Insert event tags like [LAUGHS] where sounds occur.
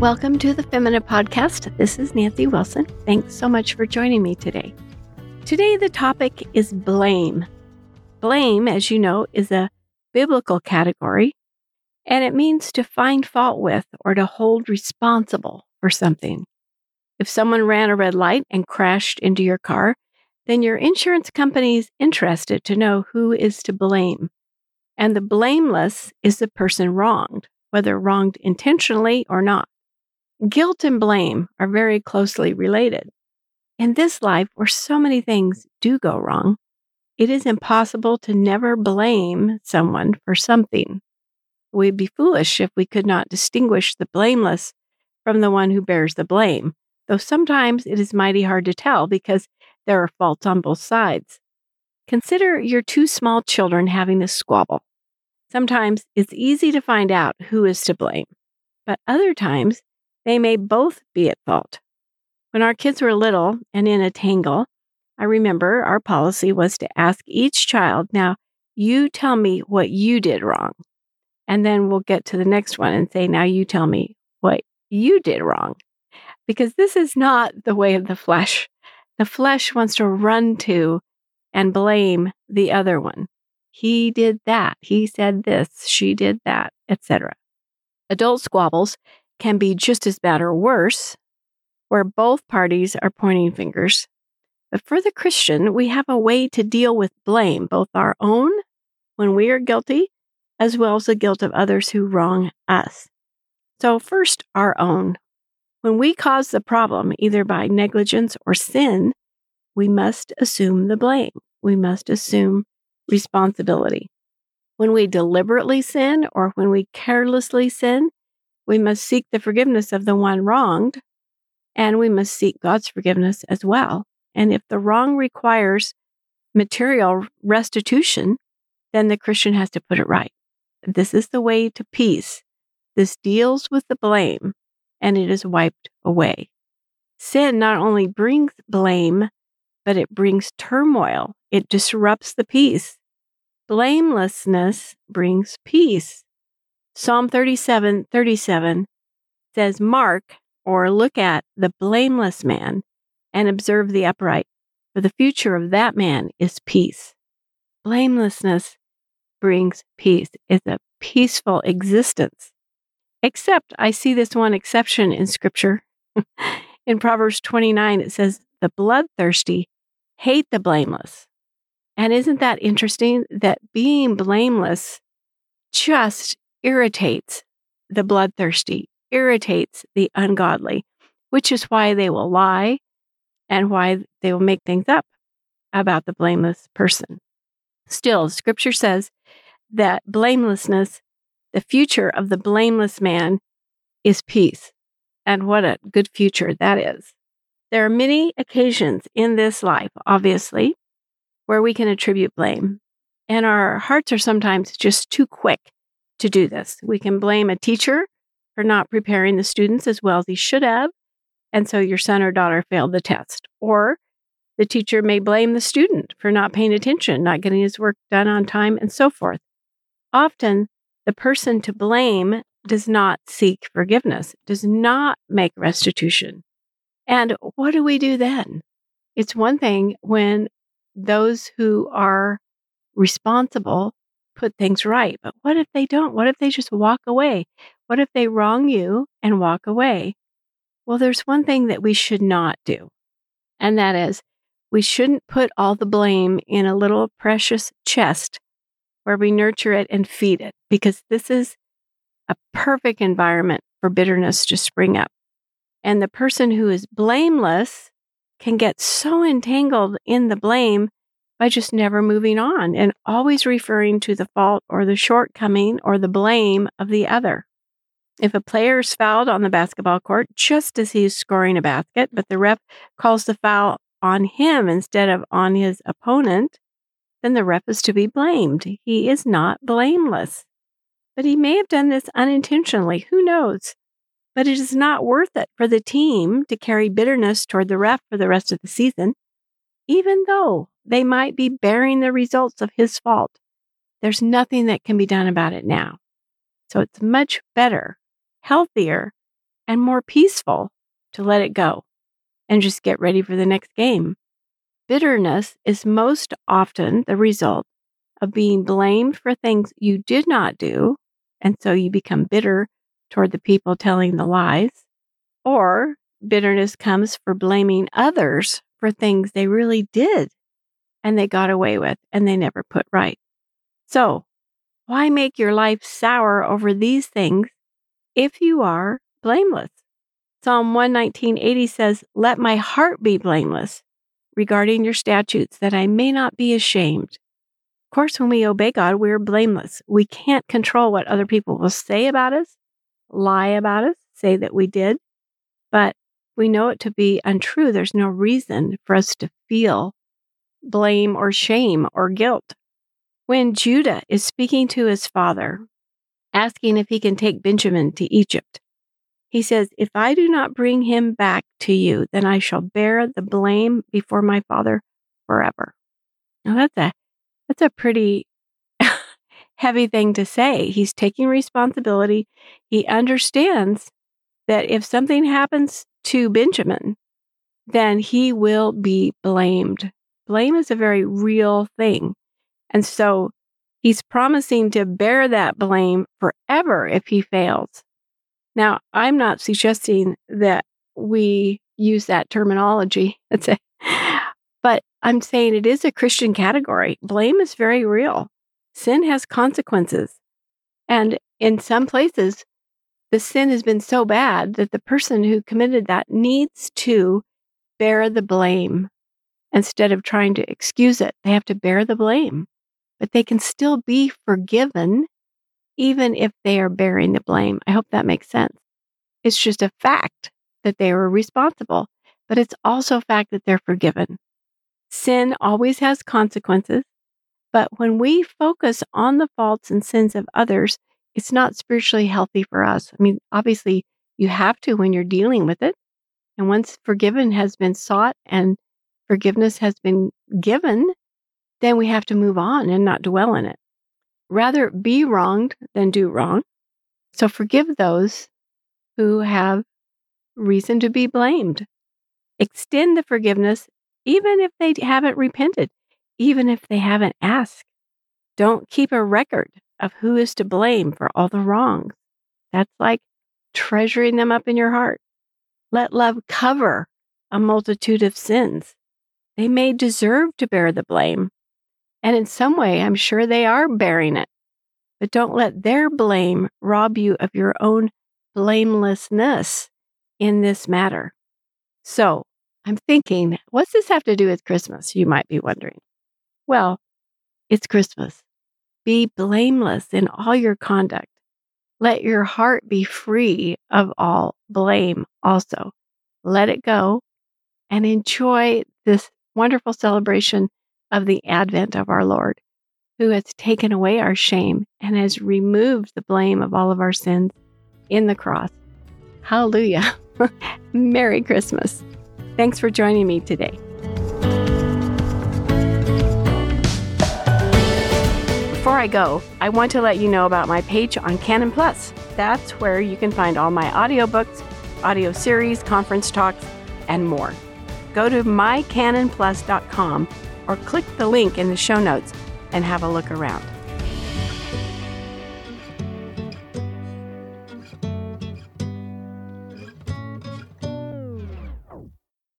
Welcome to the Femina Podcast. This is Nancy Wilson. Thanks so much for joining me today. Today, the topic is blame. Blame, as you know, is a biblical category, and it means to find fault with or to hold responsible for something. If someone ran a red light and crashed into your car, then your insurance company is interested to know who is to blame. And the blameless is the person wronged, whether wronged intentionally or not. Guilt and blame are very closely related. In this life, where so many things do go wrong, it is impossible to never blame someone for something. We'd be foolish if we could not distinguish the blameless from the one who bears the blame, though sometimes it is mighty hard to tell because there are faults on both sides. Consider your two small children having a squabble. Sometimes it's easy to find out who is to blame, but other times they may both be at fault. When our kids were little and in a tangle, I remember our policy was to ask each child, Now, you tell me what you did wrong. And then we'll get to the next one and say, Now, you tell me what you did wrong. Because this is not the way of the flesh. The flesh wants to run to and blame the other one. He did that. He said this. She did that, etc. Adult squabbles can be just as bad or worse, where both parties are pointing fingers. But for the Christian, we have a way to deal with blame, both our own when we are guilty, as well as the guilt of others who wrong us. So, first, our own. When we cause the problem, either by negligence or sin, we must assume the blame. We must assume responsibility. When we deliberately sin or when we carelessly sin, we must seek the forgiveness of the one wronged, and we must seek God's forgiveness as well. And if the wrong requires material restitution, then the Christian has to put it right. This is the way to peace. This deals with the blame, and it is wiped away. Sin not only brings blame, but it brings turmoil. It disrupts the peace. Blamelessness brings peace. Psalm 37 37 says, Mark or look at the blameless man and observe the upright, for the future of that man is peace. Blamelessness brings peace, it's a peaceful existence. Except I see this one exception in scripture. [LAUGHS] in Proverbs 29, it says, The bloodthirsty hate the blameless. And isn't that interesting that being blameless just irritates the bloodthirsty, irritates the ungodly, which is why they will lie and why they will make things up about the blameless person. Still, scripture says that blamelessness, the future of the blameless man, is peace. And what a good future that is. There are many occasions in this life, obviously, where we can attribute blame. And our hearts are sometimes just too quick to do this. We can blame a teacher for not preparing the students as well as he should have. And so your son or daughter failed the test. Or the teacher may blame the student for not paying attention, not getting his work done on time, and so forth. Often, the person to blame does not seek forgiveness, does not make restitution. And what do we do then? It's one thing when those who are responsible put things right. But what if they don't? What if they just walk away? What if they wrong you and walk away? Well, there's one thing that we should not do, and that is we shouldn't put all the blame in a little precious chest where we nurture it and feed it, because this is a perfect environment for bitterness to spring up. And the person who is blameless can get so entangled in the blame by just never moving on and always referring to the fault or the shortcoming or the blame of the other. If a player is fouled on the basketball court just as he is scoring a basket, but the ref calls the foul on him instead of on his opponent, then the ref is to be blamed. He is not blameless. But he may have done this unintentionally. Who knows? But it is not worth it for the team to carry bitterness toward the ref for the rest of the season, even though they might be bearing the results of his fault. There's nothing that can be done about it now. So it's much better, healthier and more peaceful to let it go and just get ready for the next game. Bitterness is most often the result of being blamed for things you did not do, and so you become bitter toward the people telling the lies, or bitterness comes for blaming others for things they really did and they got away with and they never put right. So, why make your life sour over these things if you are blameless? Psalm 119.80 says, Let my heart be blameless regarding your statutes, that I may not be ashamed. Of course, when we obey God, we're blameless. We can't control what other people will say about us, lie about us, say that we did, but we know it to be untrue. There's no reason for us to feel blame or shame or guilt. When Judah is speaking to his father, asking if he can take Benjamin to Egypt, he says, If I do not bring him back to you, then I shall bear the blame before my father forever. Now that's a that's a pretty [LAUGHS] heavy thing to say. He's taking responsibility. He understands that if something happens to Benjamin, then he will be blamed. Blame is a very real thing. And so he's promising to bear that blame forever if he fails. Now, I'm not suggesting that we use that terminology. [LAUGHS] That's it. But I'm saying it is a Christian category. Blame is very real. Sin has consequences. And in some places, the sin has been so bad that the person who committed that needs to bear the blame instead of trying to excuse it. They have to bear the blame, but they can still be forgiven even if they are bearing the blame. I hope that makes sense. It's just a fact that they were responsible, but it's also a fact that they're forgiven. Sin always has consequences, but when we focus on the faults and sins of others, it's not spiritually healthy for us. I mean, obviously, you have to when you're dealing with it. And once forgiven has been sought and forgiveness has been given, then we have to move on and not dwell in it. Rather be wronged than do wrong. So forgive those who have reason to be blamed. Extend the forgiveness even if they haven't repented, even if they haven't asked. Don't keep a record of who is to blame for all the wrongs. That's like treasuring them up in your heart. Let love cover a multitude of sins. They may deserve to bear the blame, and in some way, I'm sure they are bearing it. But don't let their blame rob you of your own blamelessness in this matter. So I'm thinking, what's this have to do with Christmas? You might be wondering. Well, it's Christmas. Be blameless in all your conduct. Let your heart be free of all blame also. Let it go and enjoy this wonderful celebration of the advent of our Lord, who has taken away our shame and has removed the blame of all of our sins in the cross. Hallelujah. [LAUGHS] Merry Christmas. Thanks for joining me today. Before I go, I want to let you know about my page on Canon Plus. That's where you can find all my audiobooks, audio series, conference talks, and more. Go to mycanonplus.com or click the link in the show notes and have a look around.